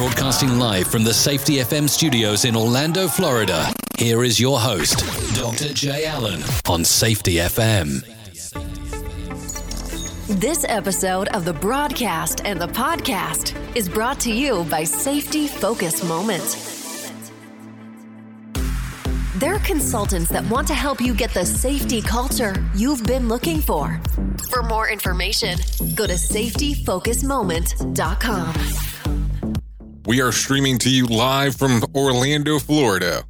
Broadcasting live from the Safety FM studios in Orlando, Florida. Here is your host, Dr. Jay Allen on Safety FM. This episode of the broadcast and the podcast is brought to you by Safety Focus Moment. They're consultants that want to help you get the safety culture you've been looking for. For more information, go to safetyfocusmoment.com. We are streaming to you live from Orlando, Florida.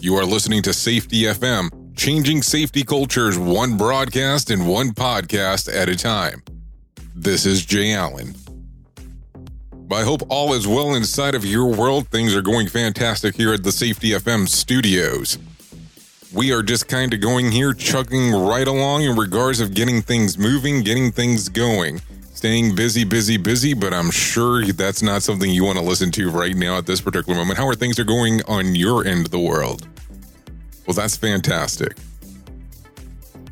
You are listening to Safety FM, changing safety cultures one broadcast and one podcast at a time. This is Jay Allen. I hope all is well inside of your world. Things are going fantastic here at the Safety FM studios. We are just kind of going here, chugging right along in regards of getting things moving, getting things going, staying busy, busy, busy. But I'm sure that's not something you want to listen to right now at this particular moment. How are things are going on your end of the world? Well, that's fantastic.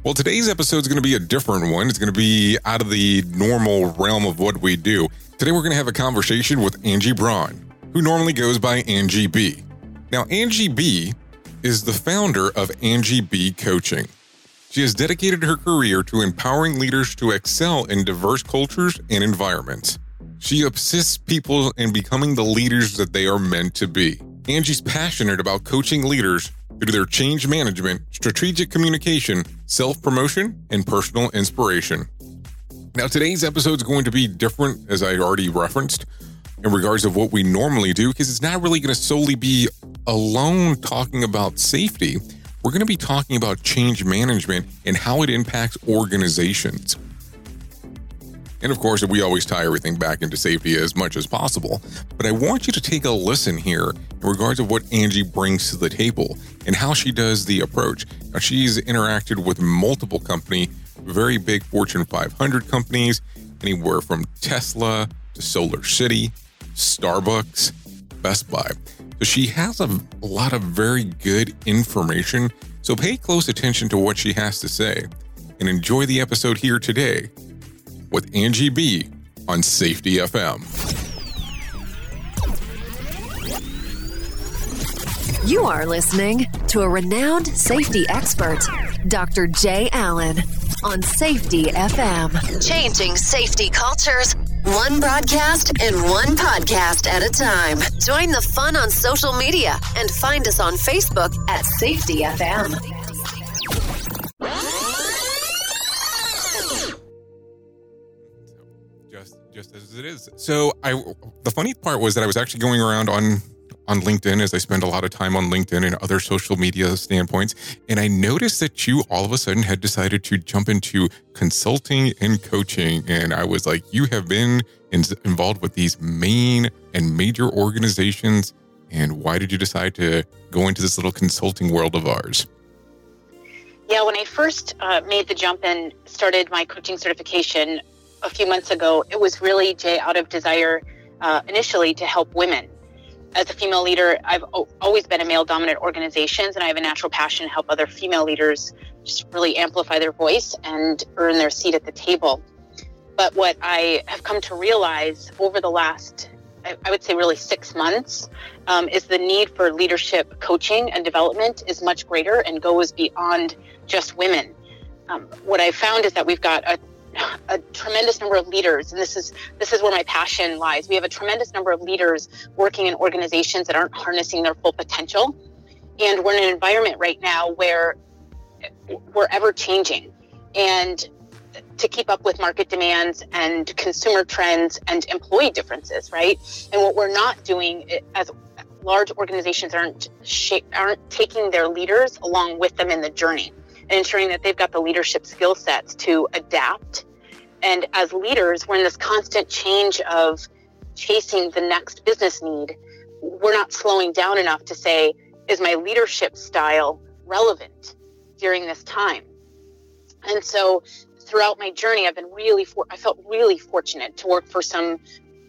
Well, today's episode is going to be a different one. It's going to be out of the normal realm of what we do. Today, we're going to have a conversation with Angie Bruhn, who normally goes by Angie B. Now, Angie B is the founder of Angie B Coaching. She has dedicated her career to empowering leaders to excel in diverse cultures and environments. She assists people in becoming the leaders that they are meant to be. Angie's passionate about coaching leaders through their change management, strategic communication, self promotion, and personal inspiration. Now, today's episode is going to be different, as I already referenced, in regards of what we normally do, because it's not really going to solely be alone talking about safety. We're going to be talking about change management and how it impacts organizations. And of course, we always tie everything back into safety as much as possible. But I want you to take a listen here in regards of what Angie brings to the table and how she does the approach. Now, she's interacted with multiple company, very big Fortune 500 companies, anywhere from Tesla to Solar City, Starbucks, Best Buy. So she has a, a lot of very good information. So pay close attention to what she has to say and enjoy the episode here today with Angie B on Safety FM. You are listening to a renowned safety expert, Dr. Jay Allen, on Safety FM. Changing safety cultures, one broadcast and one podcast at a time. Join the fun on social media and find us on Facebook at Safety FM. just just as it is. So I the funny part was that I was actually going around on on LinkedIn as I spend a lot of time on LinkedIn and other social media standpoints, and I noticed that you all of a sudden had decided to jump into consulting and coaching, and I was like, you have been in, involved with these main and major organizations, and why did you decide to go into this little consulting world of ours? Yeah, when I first uh, made the jump and started my coaching certification a few months ago, it was really, Jay, out of desire uh, initially to help women. As a female leader, I've always been in male dominant organizations, and I have a natural passion to help other female leaders just really amplify their voice and earn their seat at the table. But what I have come to realize over the last, I, I would say, really six months, um, is the need for leadership coaching and development is much greater and goes beyond just women. Um, what I found is that we've got a a tremendous number of leaders, and this is this is where my passion lies. We have a tremendous number of leaders working in organizations that aren't harnessing their full potential, and we're in an environment right now where we're ever changing, and to keep up with market demands and consumer trends and employee differences, right? And what we're not doing as large organizations aren't aren't taking their leaders along with them in the journey ensuring that they've got the leadership skill sets to adapt. And as leaders, we're in this constant change of chasing the next business need. We're not slowing down enough to say, is my leadership style relevant during this time? And so throughout my journey, I've been really, for, I felt really fortunate to work for some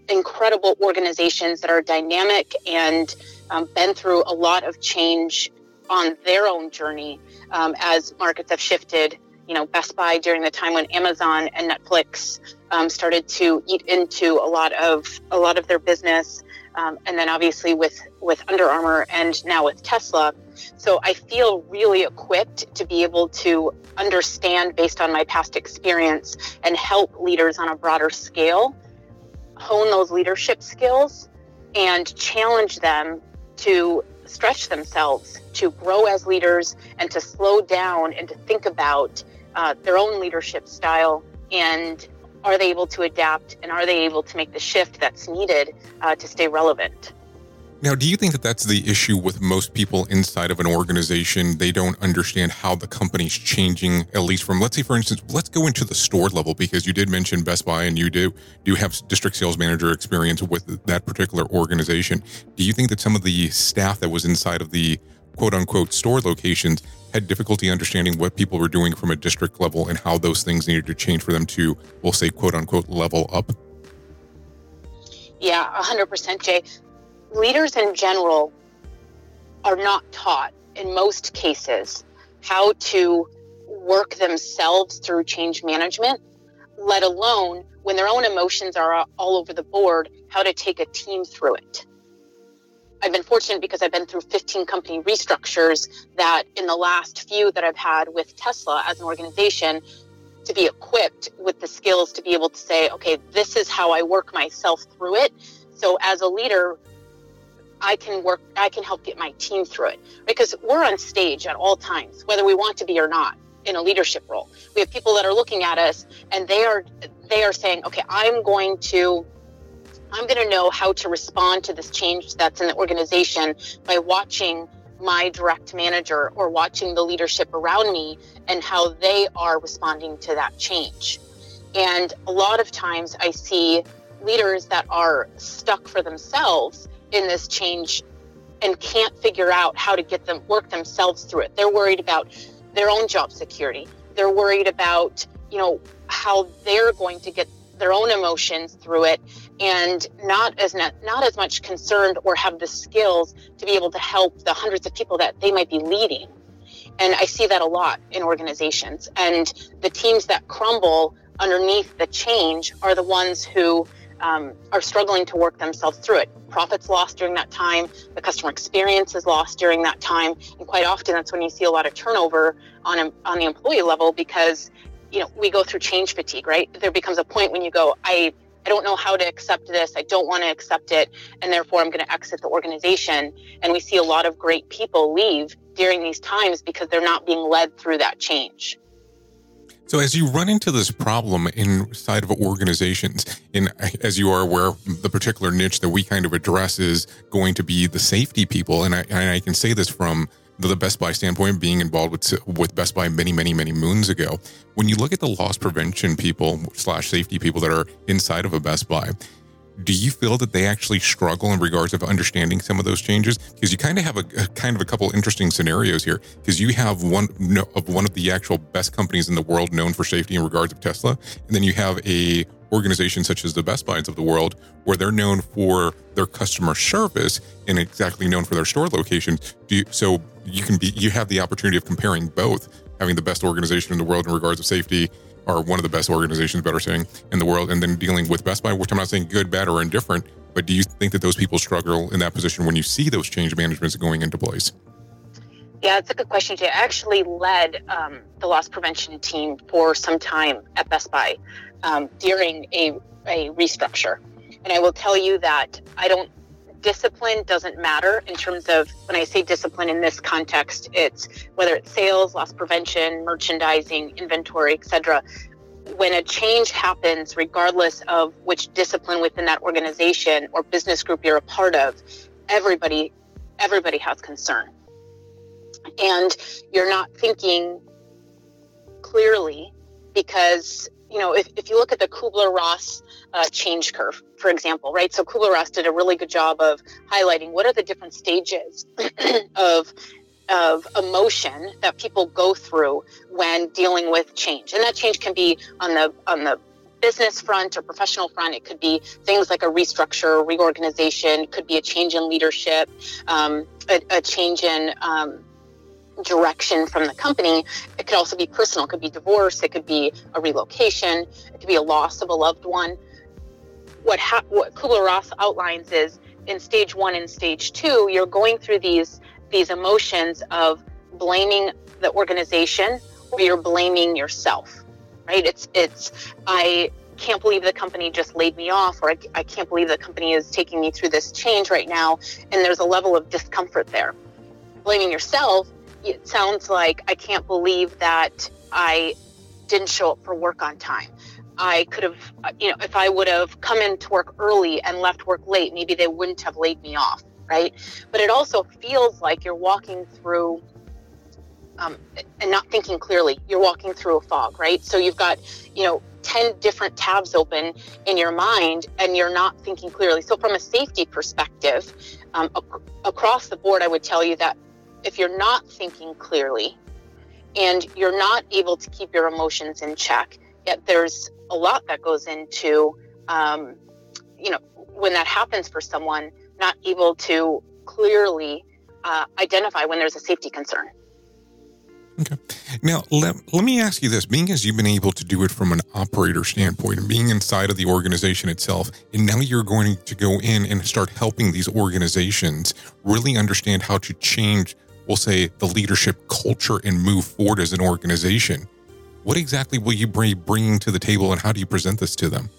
incredible organizations that are dynamic and um, been through a lot of change on their own journey um, as markets have shifted. You know, Best Buy during the time when Amazon and Netflix um, started to eat into a lot of a lot of their business, um, and then obviously with with Under Armour and now with Tesla. So I feel really equipped to be able to understand based on my past experience and help leaders on a broader scale hone those leadership skills and challenge them to stretch themselves, to grow as leaders, and to slow down and to think about uh, their own leadership style and are they able to adapt and are they able to make the shift that's needed uh, to stay relevant? Now, do you think that that's the issue with most people inside of an organization? They don't understand how the company's changing, at least from, let's say, for instance, let's go into the store level because you did mention Best Buy and you do do have district sales manager experience with that particular organization. Do you think that some of the staff that was inside of the quote unquote store locations had difficulty understanding what people were doing from a district level and how those things needed to change for them to, we'll say, quote unquote, level up? Yeah, 100%, Jay leaders in general are not taught in most cases how to work themselves through change management, let alone when their own emotions are all over the board, how to take a team through it. I've been fortunate because I've been through 15 company restructures that in the last few that I've had with Tesla as an organization to be equipped with the skills to be able to say, okay, this is how I work myself through it. So as a leader, I can work, I can help get my team through it because we're on stage at all times, whether we want to be or not in a leadership role. We have people that are looking at us and they are, they are saying, okay, I'm going to, I'm going to know how to respond to this change that's in the organization by watching my direct manager or watching the leadership around me and how they are responding to that change. And a lot of times I see leaders that are stuck for themselves in this change and can't figure out how to get them work themselves through it. They're worried about their own job security. They're worried about, you know, how they're going to get their own emotions through it and not as not, not as much concerned or have the skills to be able to help the hundreds of people that they might be leading. And I see that a lot in organizations. And the teams that crumble underneath the change are the ones who um, are struggling to work themselves through it. Profits lost during that time, the customer experience is lost during that time, and quite often that's when you see a lot of turnover on on the employee level because you know we go through change fatigue, right? There becomes a point when you go, I I don't know how to accept this. I don't want to accept it, and therefore I'm going to exit the organization. And we see a lot of great people leave during these times because they're not being led through that change. So as you run into this problem inside of organizations, and as you are aware, the particular niche that we kind of address is going to be the safety people, and I, and I can say this from the Best Buy standpoint, being involved with with Best Buy many, many, many moons ago. When you look at the loss prevention people slash safety people that are inside of a Best Buy, do you feel that they actually struggle in regards of understanding some of those changes? Because you kind of have a, a, kind of a couple interesting scenarios here. Because you have one no, of one of the actual best companies in the world known for safety in regards of tesla and then you have a organization such as the best buys of the world where they're known for their customer service and exactly known for their store locations you, so you can be you have the opportunity of comparing both having the best organization in the world in regards of safety are one of the best organizations, better saying, in the world, and then dealing with Best Buy, which I'm not saying good, bad, or indifferent, but do you think that those people struggle in that position when you see those change managements going into place? Yeah, it's a good question, Jay. I actually led um, the loss prevention team for some time at Best Buy um, during a, a restructure. And I will tell you that I don't, discipline doesn't matter in terms of when I say discipline in this context, it's whether it's sales, loss prevention, merchandising, inventory, etc. When a change happens, regardless of which discipline within that organization or business group you're a part of, everybody everybody has concern and you're not thinking clearly because you know if, if you look at the kubler-ross uh, change curve for example right so kubler-ross did a really good job of highlighting what are the different stages of of emotion that people go through when dealing with change and that change can be on the on the business front or professional front it could be things like a restructure reorganization could be a change in leadership um, a, a, change in um, direction from the company. It could also be personal. It could be divorce. It could be a relocation. It could be a loss of a loved one. What, ha- what Kubler-Ross outlines is in stage one and stage two, you're going through these these emotions of blaming the organization or you're blaming yourself. Right? It's it's I can't believe the company just laid me off or I, I can't believe the company is taking me through this change right now and there's a level of discomfort there blaming yourself it sounds like I can't believe that I didn't show up for work on time. I could have, you know, if I would have come into work early and left work late, maybe they wouldn't have laid me off, right? But it also feels like you're walking through um, and not thinking clearly. You're walking through a fog, right? So you've got, you know, 10 different tabs open in your mind and you're not thinking clearly. So, from a safety perspective, um, ac- across the board, I would tell you that if you're not thinking clearly and you're not able to keep your emotions in check, yet there's a lot that goes into, um, you know, when that happens for someone, not able to clearly uh, identify when there's a safety concern. Okay. Now, let, let me ask you this being as you've been able to do it from an operator standpoint and being inside of the organization itself, and now you're going to go in and start helping these organizations really understand how to change we'll say the leadership culture and move forward as an organization. What exactly will you be bringing to the table and how do you present this to them?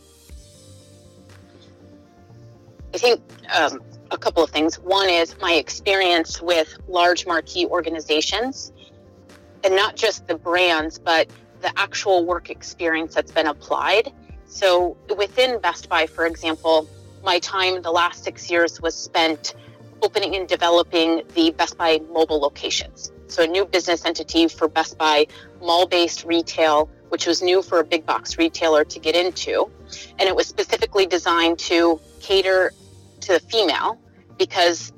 I think um, a couple of things. One is my experience with large marquee organizations and not just the brands, but the actual work experience that's been applied. So within Best Buy, for example, my time the last six years was spent opening and developing the Best Buy mobile locations. So, a new business entity for Best Buy mall based retail, which was new for a big box retailer to get into. And it was specifically designed to cater to the female because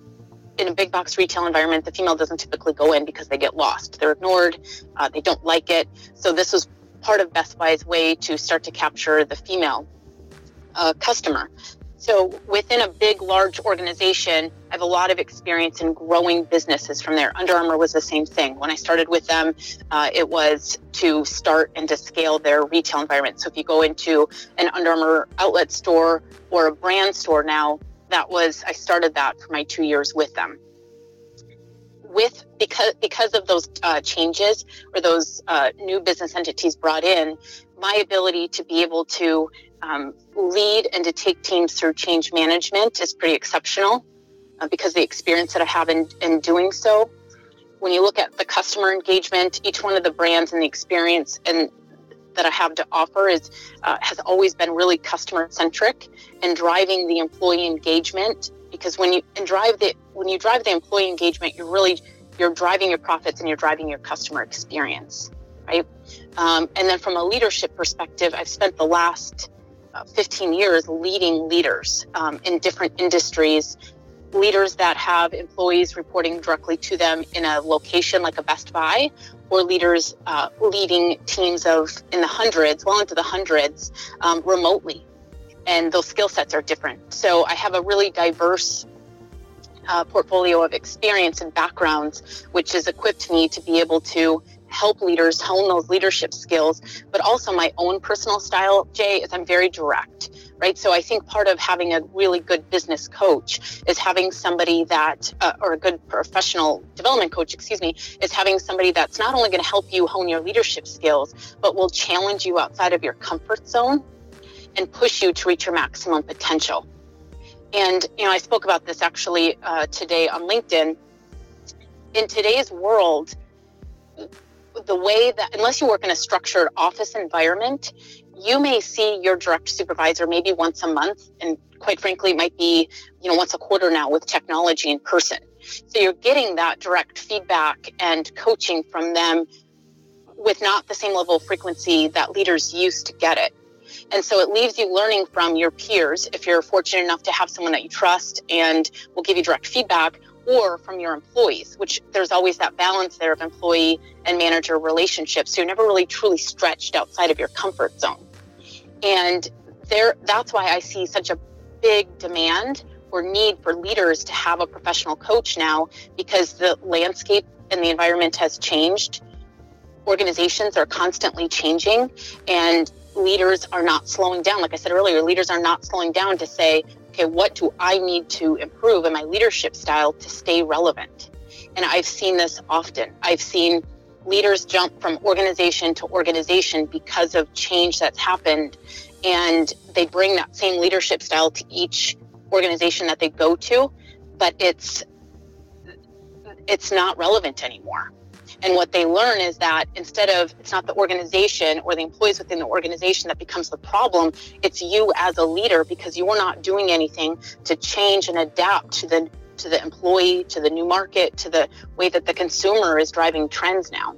in a big box retail environment, the female doesn't typically go in because they get lost. They're ignored, uh, they don't like it. So, this was part of Best Buy's way to start to capture the female uh, customer. So within a big, large organization, I have a lot of experience in growing businesses from there. Under Armour was the same thing. When I started with them, uh, it was to start and to scale their retail environment. So if you go into an Under Armour outlet store or a brand store now, that was I started that for my two years with them. With because because of those uh, changes or those uh, new business entities brought in, my ability to be able to um, lead and to take teams through change management is pretty exceptional uh, because the experience that I have in, in doing so. When you look at the customer engagement, each one of the brands and the experience and that I have to offer is uh, has always been really customer centric and driving the employee engagement because when you and drive the when you drive the employee engagement, you're really you're driving your profits and you're driving your customer experience, right? Um, and then from a leadership perspective, I've spent the last 15 years leading leaders um, in different industries, leaders that have employees reporting directly to them in a location like a Best Buy, or leaders uh, leading teams of in the hundreds, well into the hundreds, um, remotely. And those skill sets are different. So I have a really diverse uh, portfolio of experience and backgrounds, which has equipped me to be able to help leaders hone those leadership skills, but also my own personal style, Jay, is I'm very direct. right? So I think part of having a really good business coach is having somebody that, uh, or a good professional development coach, excuse me, is having somebody that's not only going to help you hone your leadership skills, but will challenge you outside of your comfort zone and push you to reach your maximum potential. And, you know, I spoke about this actually uh, today on LinkedIn. In today's world, the way that, unless you work in a structured office environment, you may see your direct supervisor maybe once a month and quite frankly it might be you know once a quarter now with technology in person so you're getting that direct feedback and coaching from them with not the same level of frequency that leaders used to get it and so it leaves you learning from your peers if you're fortunate enough to have someone that you trust and will give you direct feedback or from your employees, which there's always that balance there of employee and manager relationships. So you're never really truly stretched outside of your comfort zone. And there that's why I see such a big demand or need for leaders to have a professional coach now because the landscape and the environment has changed. Organizations are constantly changing and leaders are not slowing down. Like I said earlier, leaders are not slowing down to say, okay, what do I need to improve in my leadership style to stay relevant? And I've seen this often. I've seen leaders jump from organization to organization because of change that's happened. And they bring that same leadership style to each organization that they go to, but it's it's not relevant anymore. And what they learn is that instead of it's not the organization or the employees within the organization that becomes the problem, it's you as a leader because you are not doing anything to change and adapt to the to the employee, to the new market, to the way that the consumer is driving trends now.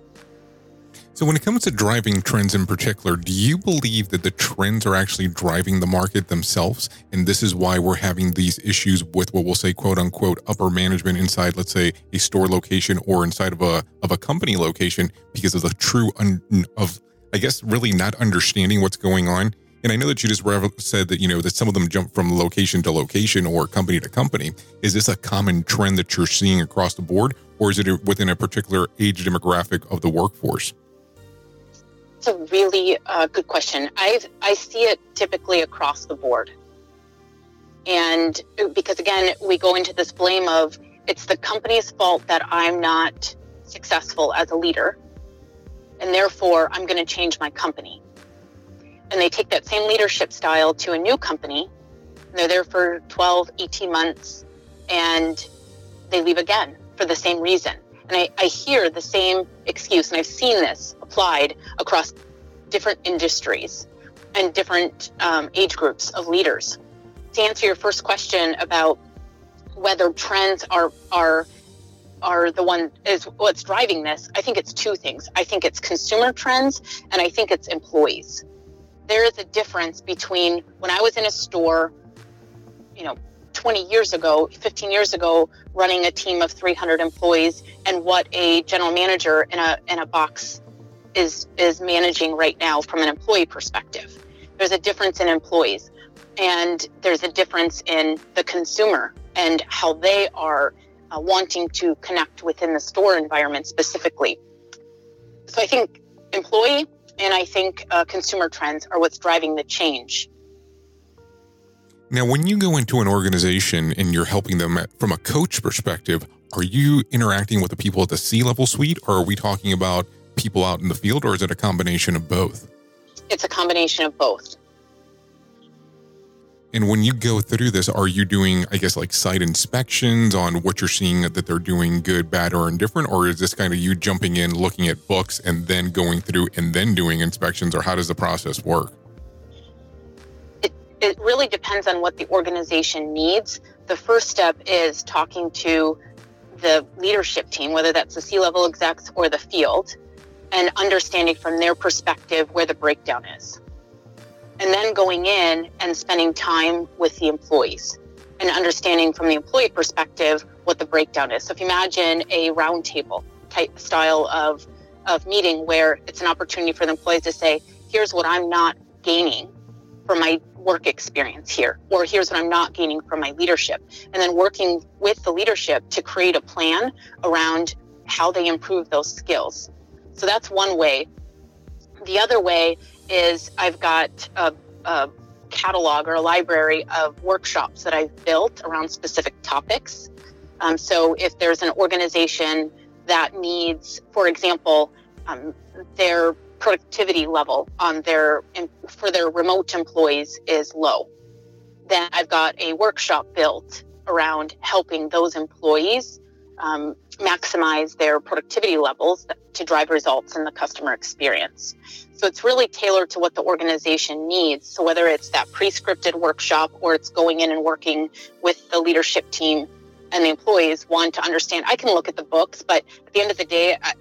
So, when it comes to driving trends in particular, do you believe that the trends are actually driving the market themselves? And this is why we're having these issues with what we'll say, quote unquote, upper management inside, let's say, a store location or inside of a of a company location because of the true un, of, I guess, really not understanding what's going on. And I know that you just said that you know that some of them jump from location to location or company to company. Is this a common trend that you're seeing across the board, or is it within a particular age demographic of the workforce? It's a really uh, good question. I I see it typically across the board, and because again, we go into this blame of it's the company's fault that I'm not successful as a leader, and therefore I'm going to change my company. And they take that same leadership style to a new company. they're there for 12, 18 months, and they leave again for the same reason. And I, I hear the same excuse, and I've seen this applied across different industries and different um, age groups of leaders. To answer your first question about whether trends are are are the one is what's driving this, I think it's two things. I think it's consumer trends and I think it's employees. There is a difference between when I was in a store, you know, 20 years ago, 15 years ago, running a team of 300 employees, and what a general manager in a in a box is is managing right now from an employee perspective. There's a difference in employees, and there's a difference in the consumer and how they are uh, wanting to connect within the store environment specifically. So I think employee and I think uh, consumer trends are what's driving the change now, when you go into an organization and you're helping them from a coach perspective, are you interacting with the people at the C level suite, or are we talking about people out in the field, or is it a combination of both? It's a combination of both. And when you go through this, are you doing, I guess, like site inspections on what you're seeing that they're doing good, bad, or indifferent? Or is this kind of you jumping in, looking at books, and then going through and then doing inspections? Or how does the process work? It really depends on what the organization needs. The first step is talking to the leadership team, whether that's the C level execs or the field, and understanding from their perspective where the breakdown is. And then going in and spending time with the employees and understanding from the employee perspective what the breakdown is. So if you imagine a roundtable type style of, of meeting where it's an opportunity for the employees to say, here's what I'm not gaining from my work experience here, or here's what I'm not gaining from my leadership. And then working with the leadership to create a plan around how they improve those skills. So that's one way. The other way is I've got a, a catalog or a library of workshops that I've built around specific topics. Um, so if there's an organization that needs, for example, um, their productivity level on their for their remote employees is low, then I've got a workshop built around helping those employees um, maximize their productivity levels to drive results in the customer experience. So it's really tailored to what the organization needs. So whether it's that pre-scripted workshop or it's going in and working with the leadership team and the employees, one to understand. I can look at the books, but at the end of the day, I,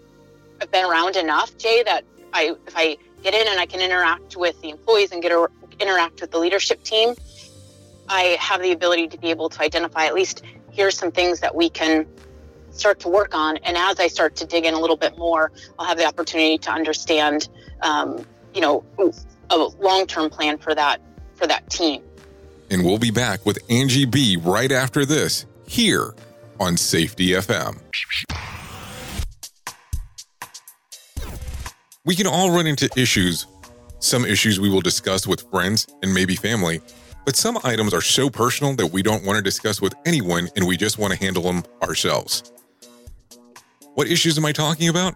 I've been around enough, Jay, that I if I get in and I can interact with the employees and get a, interact with the leadership team, I have the ability to be able to identify at least here's some things that we can start to work on. And as I start to dig in a little bit more, I'll have the opportunity to understand, um, you know, a long-term plan for that for that team. And we'll be back with Angie B right after this here on Safety FM. We can all run into issues. Some issues we will discuss with friends and maybe family, but some items are so personal that we don't want to discuss with anyone and we just want to handle them ourselves. What issues am I talking about?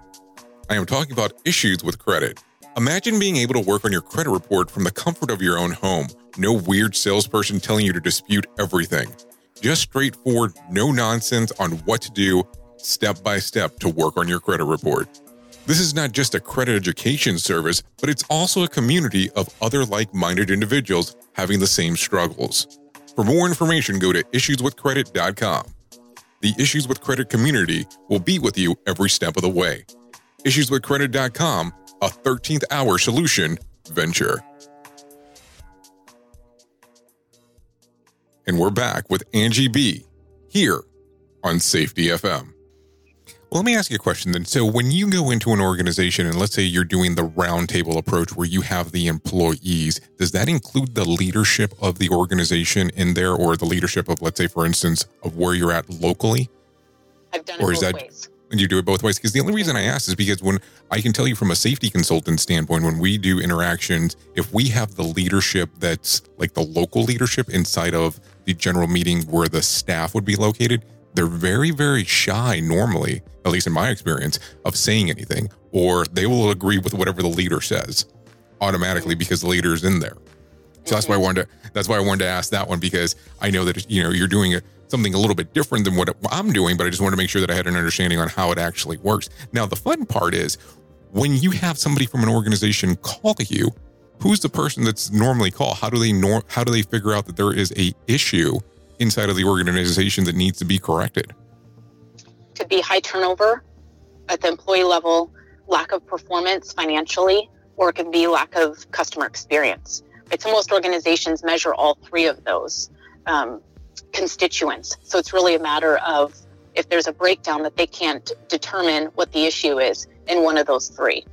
I am talking about issues with credit. Imagine being able to work on your credit report from the comfort of your own home. No weird salesperson telling you to dispute everything. Just straightforward, no nonsense on what to do step by step to work on your credit report. This is not just a credit education service, but it's also a community of other like minded individuals having the same struggles. For more information, go to issueswithcredit.com. The Issues with Credit community will be with you every step of the way. Issueswithcredit.com, a 13th hour solution venture. And we're back with Angie B here on Safety FM. Well, let me ask you a question then. So, when you go into an organization and let's say you're doing the roundtable approach where you have the employees, does that include the leadership of the organization in there or the leadership of, let's say, for instance, of where you're at locally? I've done or is that, ways. You do it both ways. Because the only reason I ask is because when I can tell you from a safety consultant standpoint, when we do interactions, if we have the leadership that's like the local leadership inside of the general meeting where the staff would be located, they're very, very shy normally, at least in my experience, of saying anything, or they will agree with whatever the leader says automatically because the leader is in there. So that's why I wanted to, that's why I wanted to ask that one because I know that you know you're doing a, something a little bit different than what I'm doing, but I just wanted to make sure that I had an understanding on how it actually works. Now the fun part is when you have somebody from an organization call you, who's the person that's normally called? How do they nor- how do they figure out that there is a issue inside of the organization that needs to be corrected? Could be high turnover at the employee level, lack of performance financially, or it could be lack of customer experience. Right? So most organizations measure all three of those um, constituents. So it's really a matter of if there's a breakdown that they can't determine what the issue is in one of those three.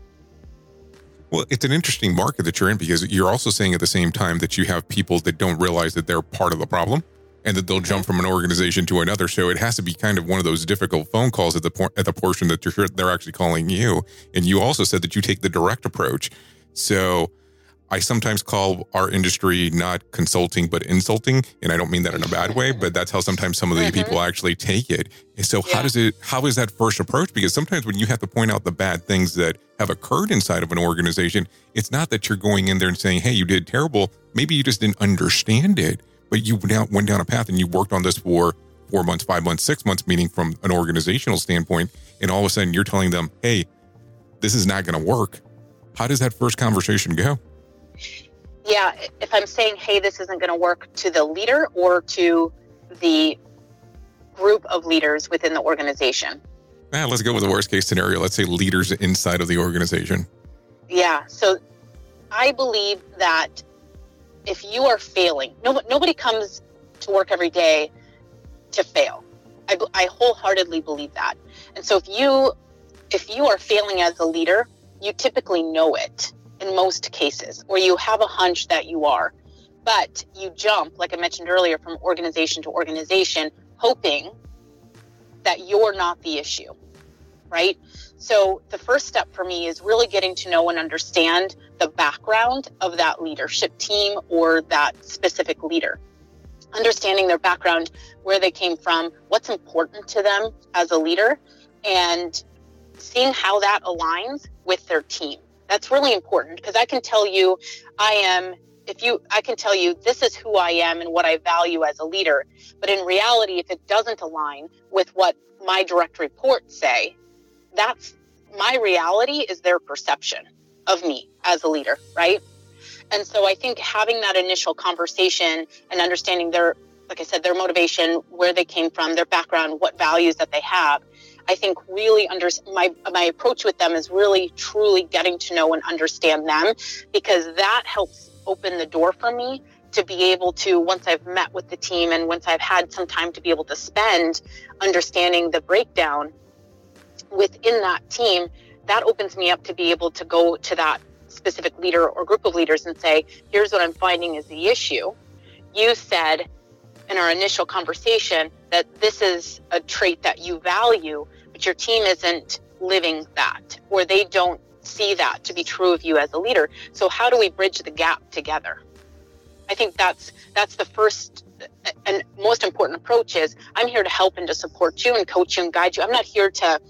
Well, it's an interesting market that you're in because you're also saying at the same time that you have people that don't realize that they're part of the problem and that they'll jump from an organization to another. So it has to be kind of one of those difficult phone calls at the point at the portion that you're they're actually calling you. And you also said that you take the direct approach. So I sometimes call our industry not consulting but insulting, and I don't mean that in a bad way, but that's how sometimes some of the mm-hmm. people actually take it. And so yeah. how does it how is that first approach? Because sometimes when you have to point out the bad things that have occurred inside of an organization, it's not that you're going in there and saying, "Hey, you did terrible." Maybe you just didn't understand it but you went down a path and you worked on this for four months, five months, six months, meaning from an organizational standpoint. And all of a sudden you're telling them, hey, this is not going to work. How does that first conversation go? Yeah, if I'm saying, hey, this isn't going to work to the leader or to the group of leaders within the organization. Yeah, let's go with the worst case scenario. Let's say leaders inside of the organization. Yeah. So I believe that if you are failing, no, nobody comes to work every day to fail. I, I wholeheartedly believe that. And so if you if you are failing as a leader, you typically know it in most cases, or you have a hunch that you are. But you jump, like I mentioned earlier, from organization to organization, hoping that you're not the issue, right? So the first step for me is really getting to know and understand the background of that leadership team or that specific leader. Understanding their background, where they came from, what's important to them as a leader, and seeing how that aligns with their team. That's really important because I can tell you I am if you I can tell you this is who I am and what I value as a leader, but in reality if it doesn't align with what my direct reports say, that's my reality is their perception of me as a leader, right? And so I think having that initial conversation and understanding their like I said their motivation, where they came from, their background, what values that they have I think really under my my approach with them is really truly getting to know and understand them because that helps open the door for me to be able to once I've met with the team and once I've had some time to be able to spend understanding the breakdown within that team that opens me up to be able to go to that specific leader or group of leaders and say here's what I'm finding is the issue you said in our initial conversation that this is a trait that you value but your team isn't living that or they don't see that to be true of you as a leader. So how do we bridge the gap together? I think that's that's the first and most important approach is I'm here to help and to support you and coach you and guide you. I'm not here to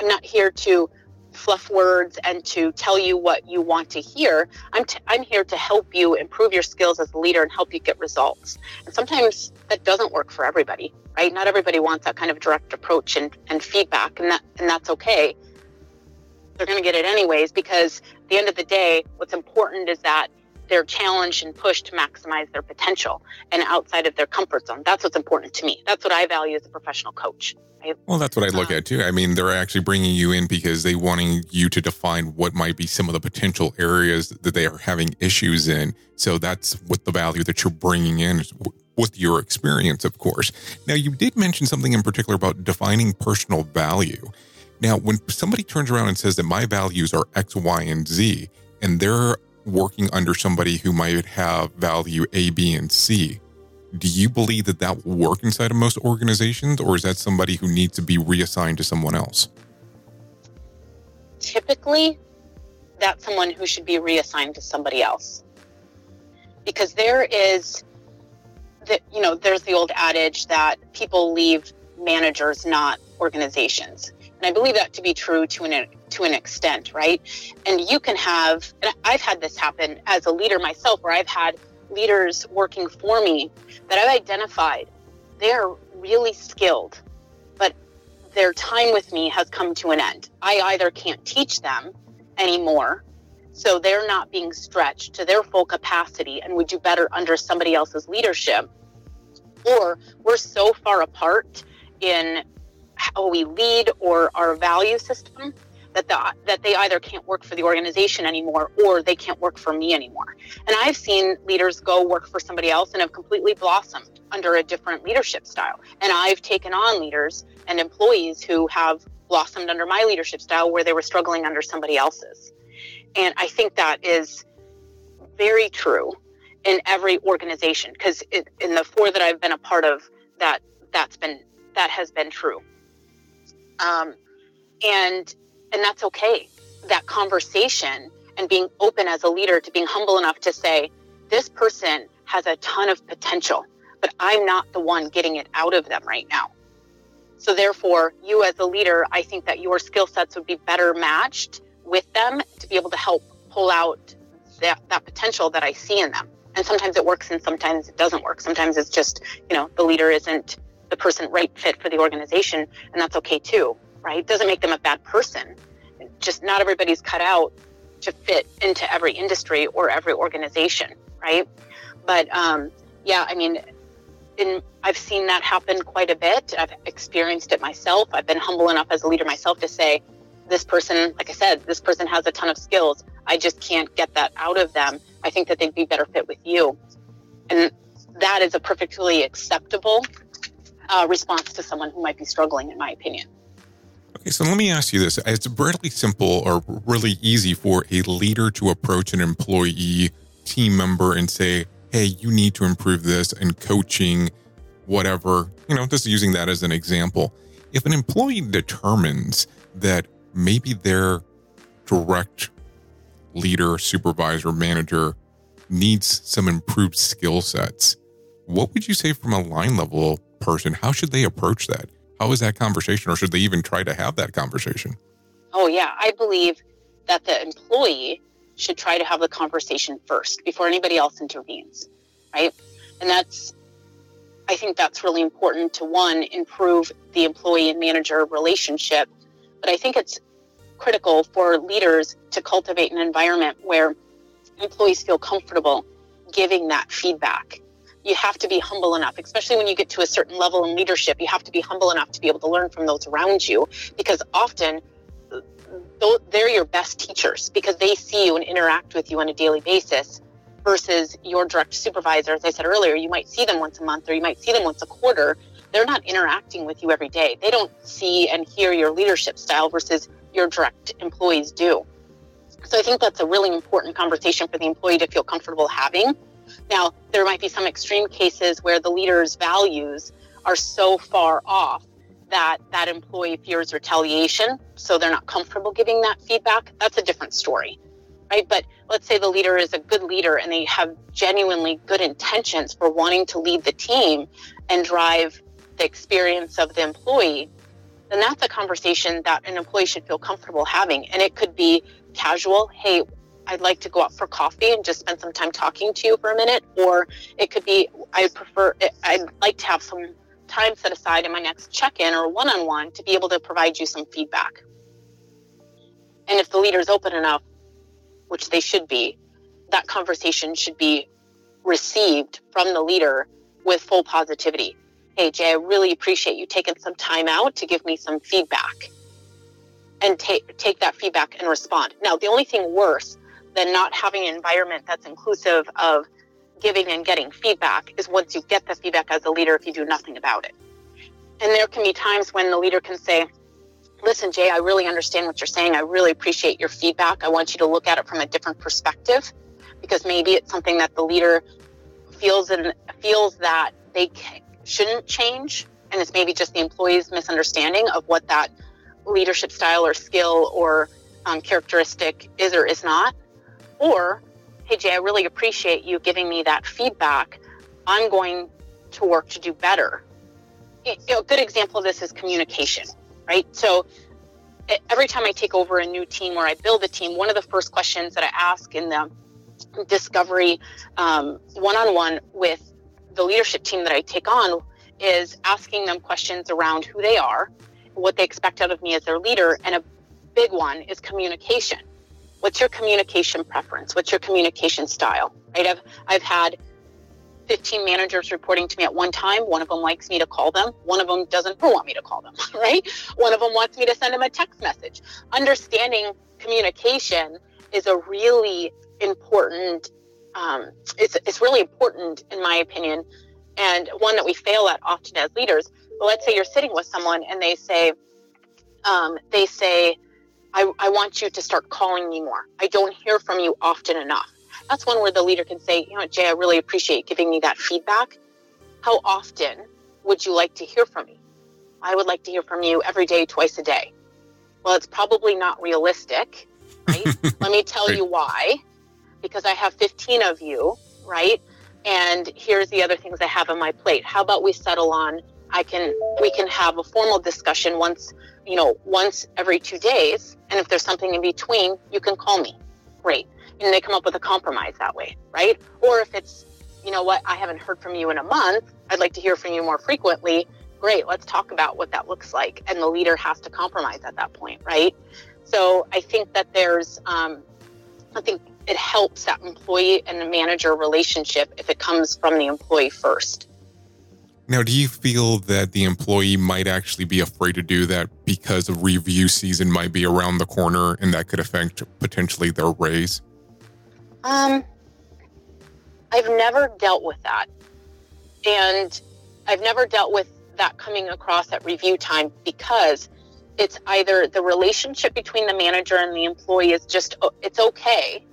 I'm not here to fluff words and to tell you what you want to hear. I'm, t- I'm here to help you improve your skills as a leader and help you get results. And sometimes that doesn't work for everybody, right? Not everybody wants that kind of direct approach and, and feedback, and, that, and that's okay. They're going to get it anyways because at the end of the day, what's important is that they're challenged and pushed to maximize their potential and outside of their comfort zone. That's what's important to me. That's what I value as a professional coach. Well, that's what I look um, at too. I mean, they're actually bringing you in because they wanting you to define what might be some of the potential areas that they are having issues in. So that's what the value that you're bringing in with your experience, of course. Now, you did mention something in particular about defining personal value. Now, when somebody turns around and says that my values are X, Y, and Z, and they're working under somebody who might have value A, B, and C, do you believe that that will work inside of most organizations, or is that somebody who needs to be reassigned to someone else? Typically, that's someone who should be reassigned to somebody else. Because there is, the, you know, there's the old adage that people leave managers, not organizations. And I believe that to be true to an to an extent, right? And you can have, and I've had this happen as a leader myself, where I've had leaders working for me that I've identified they're really skilled, but their time with me has come to an end. I either can't teach them anymore, so they're not being stretched to their full capacity and would do better under somebody else's leadership, or we're so far apart in how we lead or our value system that the, that they either can't work for the organization anymore or they can't work for me anymore. And I've seen leaders go work for somebody else and have completely blossomed under a different leadership style. And I've taken on leaders and employees who have blossomed under my leadership style where they were struggling under somebody else's. And I think that is very true in every organization because in the four that I've been a part of, that that's been that has been true. Um, and and that's okay. That conversation and being open as a leader to being humble enough to say, this person has a ton of potential, but I'm not the one getting it out of them right now. So, therefore, you as a leader, I think that your skill sets would be better matched with them to be able to help pull out that, that potential that I see in them. And sometimes it works and sometimes it doesn't work. Sometimes it's just, you know, the leader isn't the person right fit for the organization, and that's okay too right? It doesn't make them a bad person. Just not everybody's cut out to fit into every industry or every organization, right? But um, yeah, I mean, in, I've seen that happen quite a bit. I've experienced it myself. I've been humble enough as a leader myself to say, this person, like I said, this person has a ton of skills. I just can't get that out of them. I think that they'd be better fit with you. And that is a perfectly acceptable uh, response to someone who might be struggling, in my opinion. Okay, so let me ask you this. It's really simple or really easy for a leader to approach an employee team member and say, hey, you need to improve this and coaching, whatever. You know, just using that as an example. If an employee determines that maybe their direct leader, supervisor, manager needs some improved skill sets, what would you say from a line level person? How should they approach that? How is that conversation, or should they even try to have that conversation? Oh, yeah. I believe that the employee should try to have the conversation first before anybody else intervenes, right? And that's, I think that's really important to one, improve the employee and manager relationship. But I think it's critical for leaders to cultivate an environment where employees feel comfortable giving that feedback. You have to be humble enough, especially when you get to a certain level in leadership. You have to be humble enough to be able to learn from those around you because often they're your best teachers because they see you and interact with you on a daily basis versus your direct supervisor. As I said earlier, you might see them once a month or you might see them once a quarter. They're not interacting with you every day. They don't see and hear your leadership style versus your direct employees do. So I think that's a really important conversation for the employee to feel comfortable having. Now, there might be some extreme cases where the leader's values are so far off that that employee fears retaliation, so they're not comfortable giving that feedback. That's a different story, right? But let's say the leader is a good leader and they have genuinely good intentions for wanting to lead the team and drive the experience of the employee, then that's a conversation that an employee should feel comfortable having. And it could be casual, hey, I'd like to go out for coffee and just spend some time talking to you for a minute. Or it could be, I prefer, I'd like to have some time set aside in my next check in or one on one to be able to provide you some feedback. And if the leader is open enough, which they should be, that conversation should be received from the leader with full positivity. Hey, Jay, I really appreciate you taking some time out to give me some feedback and take, take that feedback and respond. Now, the only thing worse than not having an environment that's inclusive of giving and getting feedback is once you get the feedback as a leader if you do nothing about it. And there can be times when the leader can say, Listen, Jay, I really understand what you're saying. I really appreciate your feedback. I want you to look at it from a different perspective because maybe it's something that the leader feels and feels that they shouldn't change. And it's maybe just the employee's misunderstanding of what that leadership style or skill or um, characteristic is or is not. Or hey, Jay, I really appreciate you giving me that feedback. I'm going to work to do better. a good example of this is communication, right? So every time I take over a new team or I build a team, one of the first questions that I ask in the discovery one on one with the leadership team that I take on is asking them questions around who they are, what they expect out of me as their leader, and a big one is communication what's your communication preference? What's your communication style? Right? I've I've had 15 managers reporting to me at one time. One of them likes me to call them. One of them doesn't want me to call them, right? One of them wants me to send them a text message. Understanding communication is a really important, um, it's, it's really important in my opinion, and one that we fail at often as leaders. But let's say you're sitting with someone and they say, um, they say, I, I want you to start calling me more. I don't hear from you often enough. That's one where the leader can say, you know what, Jay, I really appreciate giving me that feedback. How often would you like to hear from me? I would like to hear from you every day, twice a day. Well, it's probably not realistic, right? Let me tell you why. Because I have 15 of you, right? And here's the other things I have on my plate. How about we settle on I can we can have a formal discussion once, you know, once every 2 days and if there's something in between, you can call me. Great. And they come up with a compromise that way, right? Or if it's, you know what, I haven't heard from you in a month, I'd like to hear from you more frequently. Great, let's talk about what that looks like. And the leader has to compromise at that point, right? So I think that there's, um, I think it helps that employee and manager relationship if it comes from the employee first. Now, do you feel that the employee might actually be afraid to do that because a review season might be around the corner and that could affect potentially their raise? Um, I've never dealt with that. And I've never dealt with that coming across at review time because it's either the relationship between the manager and the employee is just, it's okay.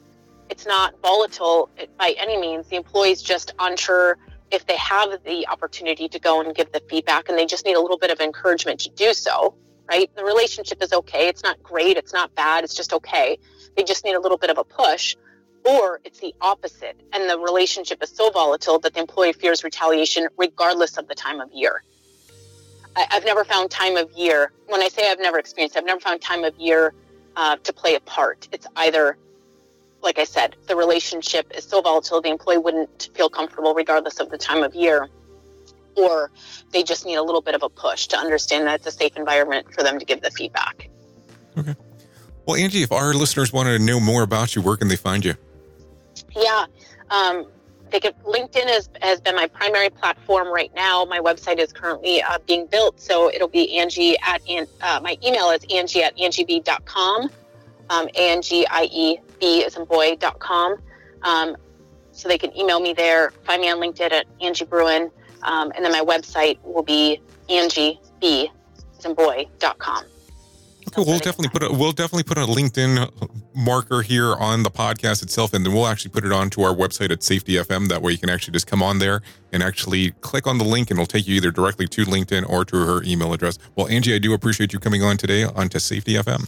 It's not volatile by any means. The employee's just unsure if they have the opportunity to go and give the feedback and they just need a little bit of encouragement to do so, right? The relationship is okay. It's not great. It's not bad. It's just okay. they just need a little bit of a push, or it's the opposite, and the relationship is so volatile that the employee fears retaliation regardless of the time of year. I, have never found time of year, when I say I've never experienced, I've never found time of year uh, to play a part. It's either, like I said, the relationship is so volatile, the employee wouldn't feel comfortable regardless of the time of year, or they just need a little bit of a push to understand that it's a safe environment for them to give the feedback. Okay. Well, Angie, if our listeners wanted to know more about you, where can they find you? Yeah. Um, they could, LinkedIn has, has been my primary platform right now. My website is currently uh, being built, so it'll be Angie at, uh, my email is Angie at angieb.com. Um, Boy.com. Um, so they can email me there, find me on LinkedIn at Angie Bruhn. Um, and then my website will be Angie B. Okay, we'll definitely put a we'll definitely put a LinkedIn marker here on the podcast itself, and then we'll actually put it onto our website at Safety FM. That way, you can actually just come on there and actually click on the link, and it'll take you either directly to LinkedIn or to her email address. Well, Angie, I do appreciate you coming on today onto Safety FM.